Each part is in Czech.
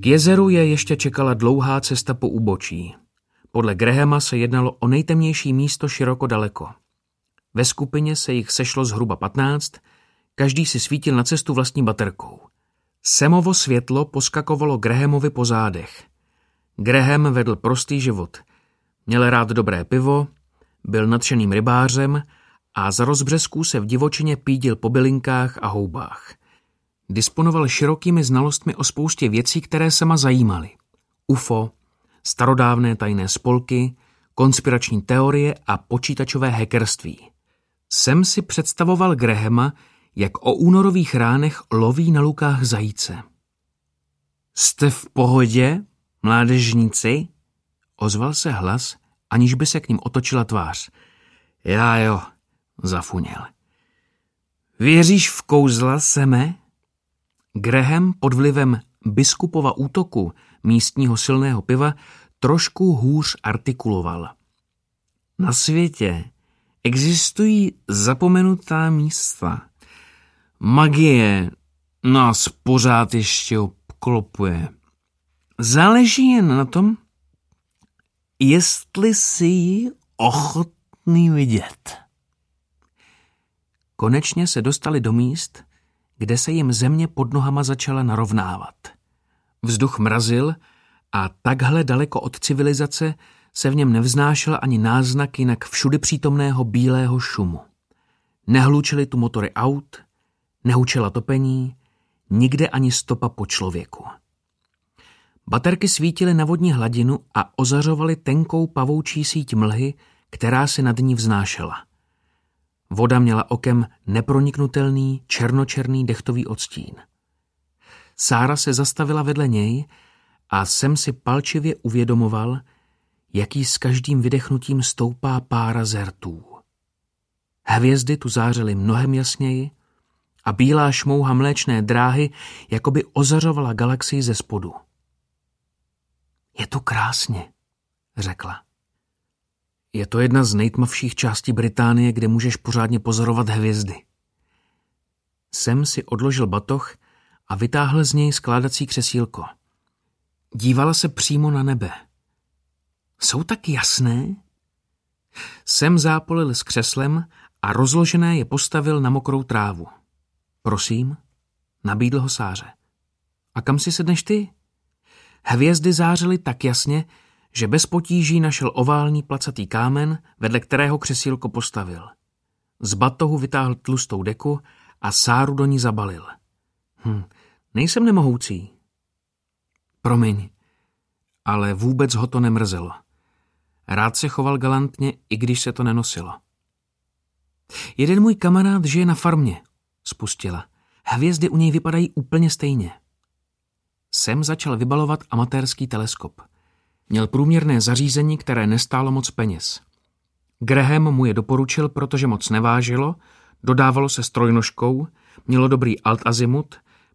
K jezeru je ještě čekala dlouhá cesta po úbočí. Podle Grahama se jednalo o nejtemnější místo široko daleko. Ve skupině se jich sešlo zhruba patnáct, každý si svítil na cestu vlastní baterkou. Semovo světlo poskakovalo Grahamovi po zádech. Graham vedl prostý život. Měl rád dobré pivo, byl nadšeným rybářem a za rozbřesků se v divočině pídil po bylinkách a houbách. Disponoval širokými znalostmi o spoustě věcí, které se ma zajímaly. UFO, starodávné tajné spolky, konspirační teorie a počítačové hackerství. Sem si představoval Grahama, jak o únorových ránech loví na lukách zajíce. Jste v pohodě, mládežníci? Ozval se hlas, aniž by se k ním otočila tvář. Já jo, zafuněl. Věříš v kouzla, Seme? Graham pod vlivem biskupova útoku místního silného piva trošku hůř artikuloval. Na světě existují zapomenutá místa. Magie nás pořád ještě obklopuje. Záleží jen na tom, jestli si ji ochotný vidět. Konečně se dostali do míst, kde se jim země pod nohama začala narovnávat. Vzduch mrazil a takhle daleko od civilizace se v něm nevznášel ani náznak jinak všudy přítomného bílého šumu. Nehlučily tu motory aut, nehučela topení, nikde ani stopa po člověku. Baterky svítily na vodní hladinu a ozařovaly tenkou pavoučí síť mlhy, která se nad ní vznášela. Voda měla okem neproniknutelný, černočerný dechtový odstín. Sára se zastavila vedle něj a jsem si palčivě uvědomoval, jaký s každým vydechnutím stoupá pára zertů. Hvězdy tu zářily mnohem jasněji a bílá šmouha mléčné dráhy jakoby ozařovala galaxii ze spodu. Je tu krásně, řekla. Je to jedna z nejtmavších částí Británie, kde můžeš pořádně pozorovat hvězdy. Sem si odložil batoh a vytáhl z něj skládací křesílko. Dívala se přímo na nebe. Jsou tak jasné? Sem zápolil s křeslem a rozložené je postavil na mokrou trávu. Prosím, nabídl ho Sáře. A kam si sedneš ty? Hvězdy zářily tak jasně, že bez potíží našel oválný placatý kámen, vedle kterého křesílko postavil. Z batohu vytáhl tlustou deku a Sáru do ní zabalil. Hm, nejsem nemohoucí. Promiň, ale vůbec ho to nemrzelo. Rád se choval galantně, i když se to nenosilo. Jeden můj kamarád žije na farmě, spustila. Hvězdy u něj vypadají úplně stejně. Sem začal vybalovat amatérský teleskop. Měl průměrné zařízení, které nestálo moc peněz. Graham mu je doporučil, protože moc nevážilo, dodávalo se strojnožkou, mělo dobrý alt azimut,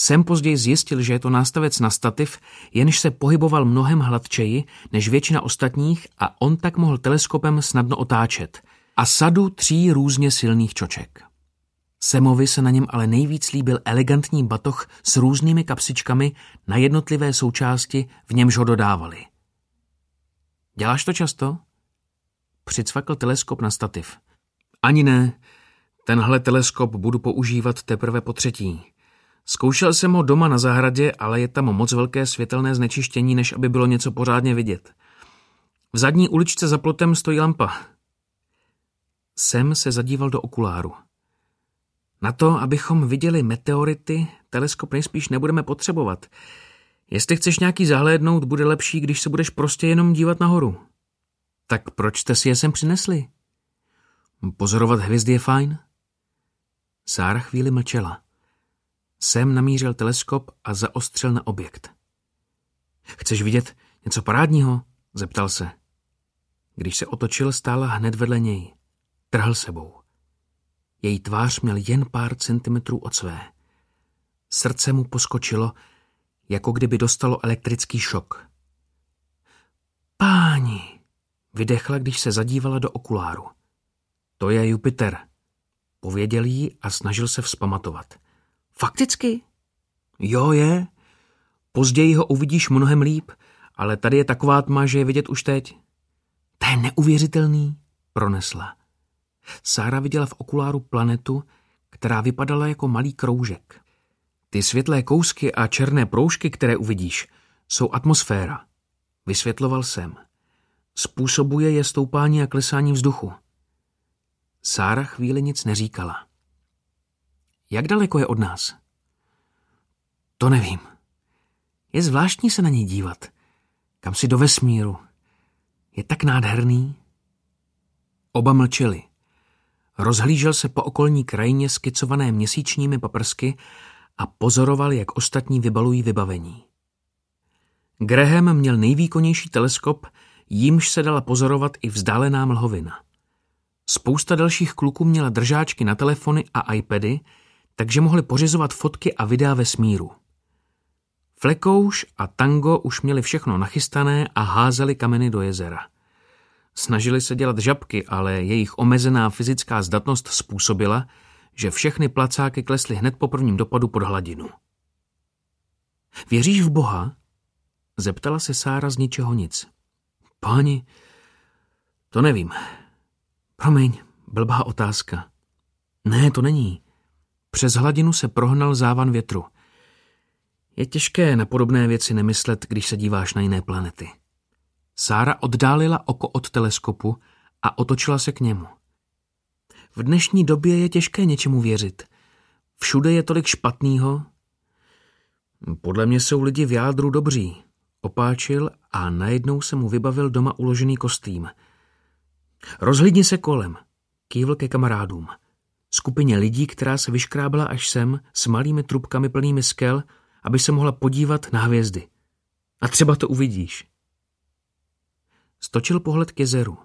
Sem později zjistil, že je to nástavec na stativ, jenž se pohyboval mnohem hladčeji než většina ostatních a on tak mohl teleskopem snadno otáčet a sadu tří různě silných čoček. Semovi se na něm ale nejvíc líbil elegantní batoh s různými kapsičkami na jednotlivé součásti, v němž ho dodávali. Děláš to často? Přicvakl teleskop na stativ. Ani ne. Tenhle teleskop budu používat teprve po třetí. Zkoušel jsem ho doma na zahradě, ale je tam moc velké světelné znečištění, než aby bylo něco pořádně vidět. V zadní uličce za plotem stojí lampa. Sem se zadíval do okuláru. Na to, abychom viděli meteority, teleskop nejspíš nebudeme potřebovat. Jestli chceš nějaký zahlédnout, bude lepší, když se budeš prostě jenom dívat nahoru. Tak proč jste si je sem přinesli? Pozorovat hvězdy je fajn. Sára chvíli mlčela. Sem namířil teleskop a zaostřil na objekt. Chceš vidět něco parádního? zeptal se. Když se otočil, stála hned vedle něj. Trhl sebou. Její tvář měl jen pár centimetrů od své. Srdce mu poskočilo, jako kdyby dostalo elektrický šok. Páni, vydechla, když se zadívala do okuláru. To je Jupiter, pověděl jí a snažil se vzpamatovat. Fakticky? Jo, je. Později ho uvidíš mnohem líp, ale tady je taková tma, že je vidět už teď. To je neuvěřitelný, pronesla. Sára viděla v okuláru planetu, která vypadala jako malý kroužek. Ty světlé kousky a černé proužky, které uvidíš, jsou atmosféra. Vysvětloval jsem. Způsobuje je stoupání a klesání vzduchu. Sára chvíli nic neříkala. Jak daleko je od nás? To nevím. Je zvláštní se na něj dívat. Kam si do vesmíru. Je tak nádherný. Oba mlčeli. Rozhlížel se po okolní krajině skicované měsíčními paprsky a pozoroval, jak ostatní vybalují vybavení. Graham měl nejvýkonnější teleskop, jímž se dala pozorovat i vzdálená mlhovina. Spousta dalších kluků měla držáčky na telefony a iPady, takže mohli pořizovat fotky a videa ve smíru. Flekouš a Tango už měli všechno nachystané a házeli kameny do jezera. Snažili se dělat žabky, ale jejich omezená fyzická zdatnost způsobila, že všechny placáky klesly hned po prvním dopadu pod hladinu. Věříš v Boha? Zeptala se Sára z ničeho nic. Páni, to nevím. Promiň, blbá otázka. Ne, to není. Přes hladinu se prohnal závan větru. Je těžké na podobné věci nemyslet, když se díváš na jiné planety. Sára oddálila oko od teleskopu a otočila se k němu. V dnešní době je těžké něčemu věřit. Všude je tolik špatného. Podle mě jsou lidi v jádru dobří. Opáčil a najednou se mu vybavil doma uložený kostým. Rozhlídni se kolem. Kývl ke kamarádům. Skupině lidí, která se vyškrábala až sem s malými trubkami plnými skel, aby se mohla podívat na hvězdy. A třeba to uvidíš. Stočil pohled k jezeru.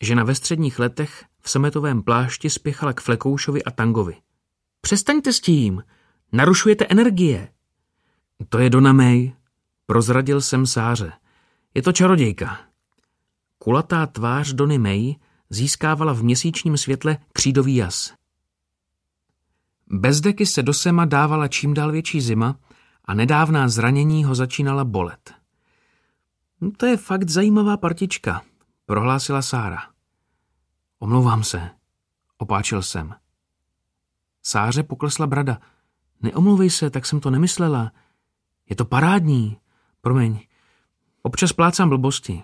Žena ve středních letech v sametovém plášti spěchala k Flekoušovi a Tangovi. Přestaňte s tím, narušujete energie. To je Dona May, prozradil jsem Sáře. Je to čarodějka. Kulatá tvář Dony May získávala v měsíčním světle křídový jas. Bez deky se do sema dávala čím dál větší zima a nedávná zranění ho začínala bolet. No, to je fakt zajímavá partička, prohlásila Sára. Omlouvám se, opáčil jsem. Sáře poklesla brada. Neomluvej se, tak jsem to nemyslela. Je to parádní. Promiň, občas plácám blbosti.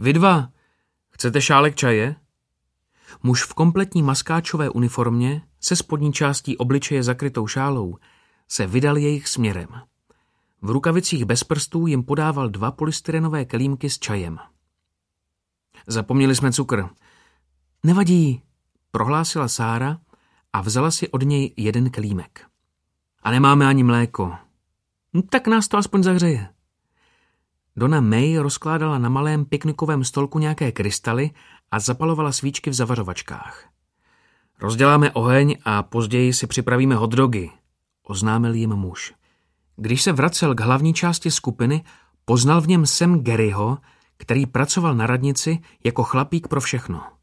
Vy dva, chcete šálek čaje? Muž v kompletní maskáčové uniformě se spodní částí obličeje zakrytou šálou se vydal jejich směrem. V rukavicích bez prstů jim podával dva polystyrenové kelímky s čajem. Zapomněli jsme cukr. Nevadí, prohlásila Sára a vzala si od něj jeden kelímek. A nemáme ani mléko. No, tak nás to aspoň zahřeje. Dona May rozkládala na malém piknikovém stolku nějaké krystaly a zapalovala svíčky v zavařovačkách. Rozděláme oheň a později si připravíme hotdogy, oznámil jim muž. Když se vracel k hlavní části skupiny, poznal v něm Sam Garyho, který pracoval na radnici jako chlapík pro všechno.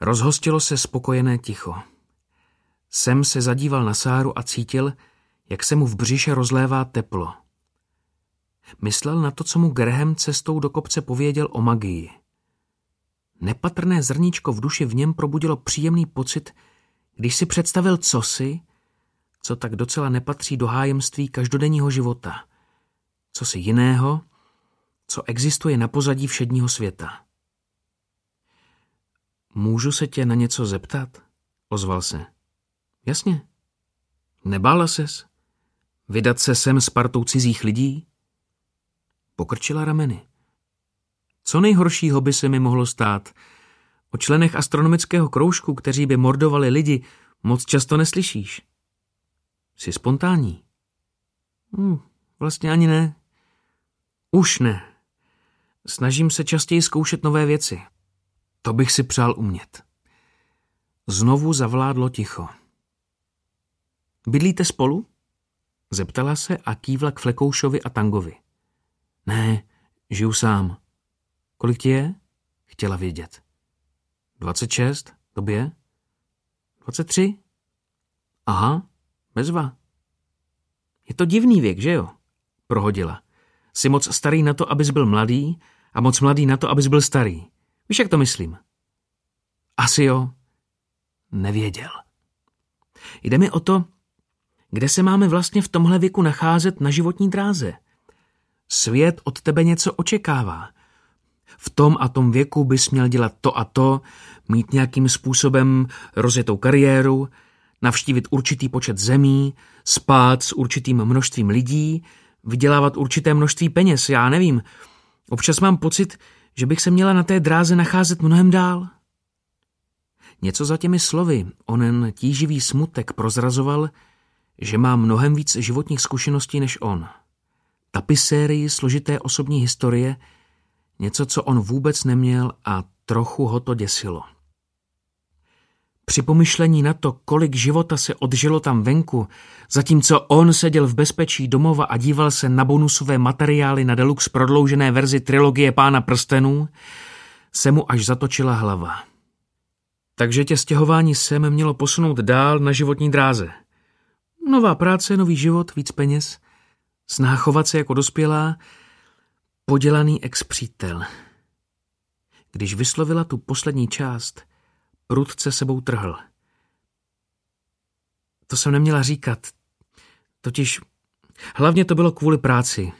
Rozhostilo se spokojené ticho. Sem se zadíval na Sáru a cítil, jak se mu v břiše rozlévá teplo. Myslel na to, co mu Graham cestou do kopce pověděl o magii. Nepatrné zrníčko v duši v něm probudilo příjemný pocit, když si představil cosi, co tak docela nepatří do hájemství každodenního života. Co si jiného, co existuje na pozadí všedního světa. Můžu se tě na něco zeptat? Ozval se. Jasně. Nebála ses? Vydat se sem s partou cizích lidí? Pokrčila rameny. Co nejhoršího by se mi mohlo stát? O členech astronomického kroužku, kteří by mordovali lidi, moc často neslyšíš. Jsi spontánní? Hm, vlastně ani ne. Už ne. Snažím se častěji zkoušet nové věci. To bych si přál umět. Znovu zavládlo ticho. Bydlíte spolu? Zeptala se a kývla k Flekoušovi a Tangovi. Ne, žiju sám. Kolik ti je? Chtěla vědět. 26? Tobě? 23? Aha, bezva. Je to divný věk, že jo? Prohodila. Jsi moc starý na to, abys byl mladý a moc mladý na to, abys byl starý. Víš, jak to myslím? Asi jo. Nevěděl. Jde mi o to, kde se máme vlastně v tomhle věku nacházet na životní dráze. Svět od tebe něco očekává. V tom a tom věku bys měl dělat to a to, mít nějakým způsobem rozjetou kariéru, navštívit určitý počet zemí, spát s určitým množstvím lidí, vydělávat určité množství peněz, já nevím. Občas mám pocit, že bych se měla na té dráze nacházet mnohem dál. Něco za těmi slovy, onen tíživý smutek prozrazoval, že má mnohem víc životních zkušeností než on. Tapisérii složité osobní historie, něco, co on vůbec neměl a trochu ho to děsilo. Při pomyšlení na to, kolik života se odžilo tam venku, zatímco on seděl v bezpečí domova a díval se na bonusové materiály na deluxe prodloužené verzi trilogie Pána prstenů, se mu až zatočila hlava. Takže tě stěhování sem mělo posunout dál na životní dráze. Nová práce, nový život, víc peněz, snaha chovat se jako dospělá, podělaný ex-přítel. Když vyslovila tu poslední část – prudce sebou trhl. To jsem neměla říkat. Totiž hlavně to bylo kvůli práci.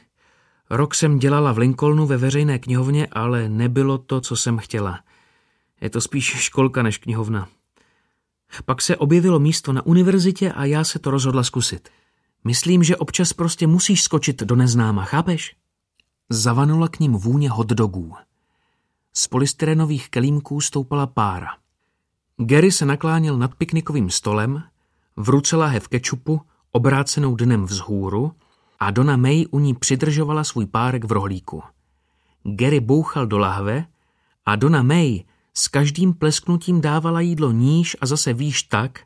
Rok jsem dělala v Lincolnu ve veřejné knihovně, ale nebylo to, co jsem chtěla. Je to spíš školka než knihovna. Pak se objevilo místo na univerzitě a já se to rozhodla zkusit. Myslím, že občas prostě musíš skočit do neznáma, chápeš? Zavanula k ním vůně hotdogů. Z polystyrenových kelímků stoupala pára. Gary se nakláněl nad piknikovým stolem, v ruce lahev kečupu, obrácenou dnem vzhůru, a Dona May u ní přidržovala svůj párek v rohlíku. Gary bouchal do lahve a Dona May s každým plesknutím dávala jídlo níž a zase výš tak,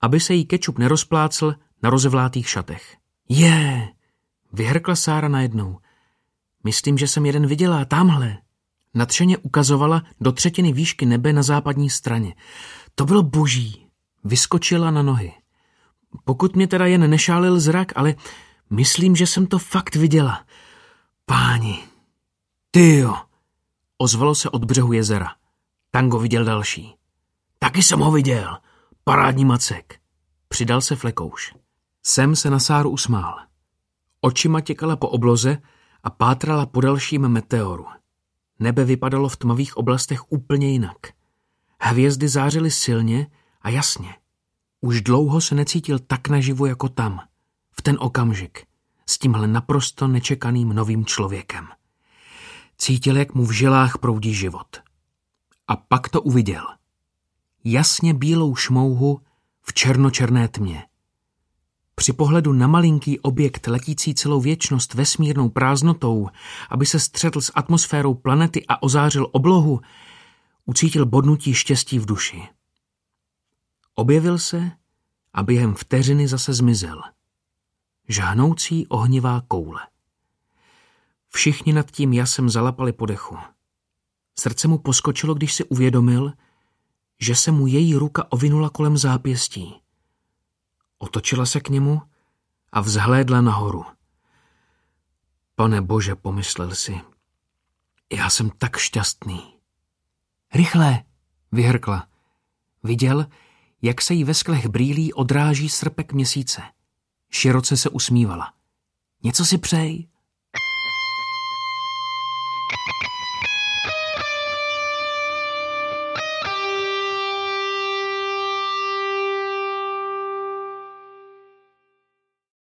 aby se jí kečup nerozplácl na rozevlátých šatech. Je, vyhrkla Sára najednou. Myslím, že jsem jeden viděla, tamhle. Nadšeně ukazovala do třetiny výšky nebe na západní straně. To bylo boží. Vyskočila na nohy. Pokud mě teda jen nešálil zrak, ale myslím, že jsem to fakt viděla. Páni. Ty jo. Ozvalo se od břehu jezera. Tango viděl další. Taky jsem ho viděl. Parádní macek. Přidal se Flekouš. Sem se na Sáru usmál. Očima těkala po obloze a pátrala po dalším meteoru. Nebe vypadalo v tmavých oblastech úplně jinak. Hvězdy zářily silně a jasně. Už dlouho se necítil tak naživu jako tam, v ten okamžik, s tímhle naprosto nečekaným novým člověkem. Cítil, jak mu v žilách proudí život. A pak to uviděl. Jasně bílou šmouhu v černočerné tmě. Při pohledu na malinký objekt letící celou věčnost vesmírnou prázdnotou, aby se střetl s atmosférou planety a ozářil oblohu, ucítil bodnutí štěstí v duši. Objevil se a během vteřiny zase zmizel. Žahnoucí ohnivá koule. Všichni nad tím jasem zalapali po dechu. Srdce mu poskočilo, když si uvědomil, že se mu její ruka ovinula kolem zápěstí. Otočila se k němu a vzhlédla nahoru. Pane bože, pomyslel si, já jsem tak šťastný. Rychle, vyhrkla. Viděl, jak se jí ve sklech brýlí odráží srpek měsíce. Široce se usmívala. Něco si přej.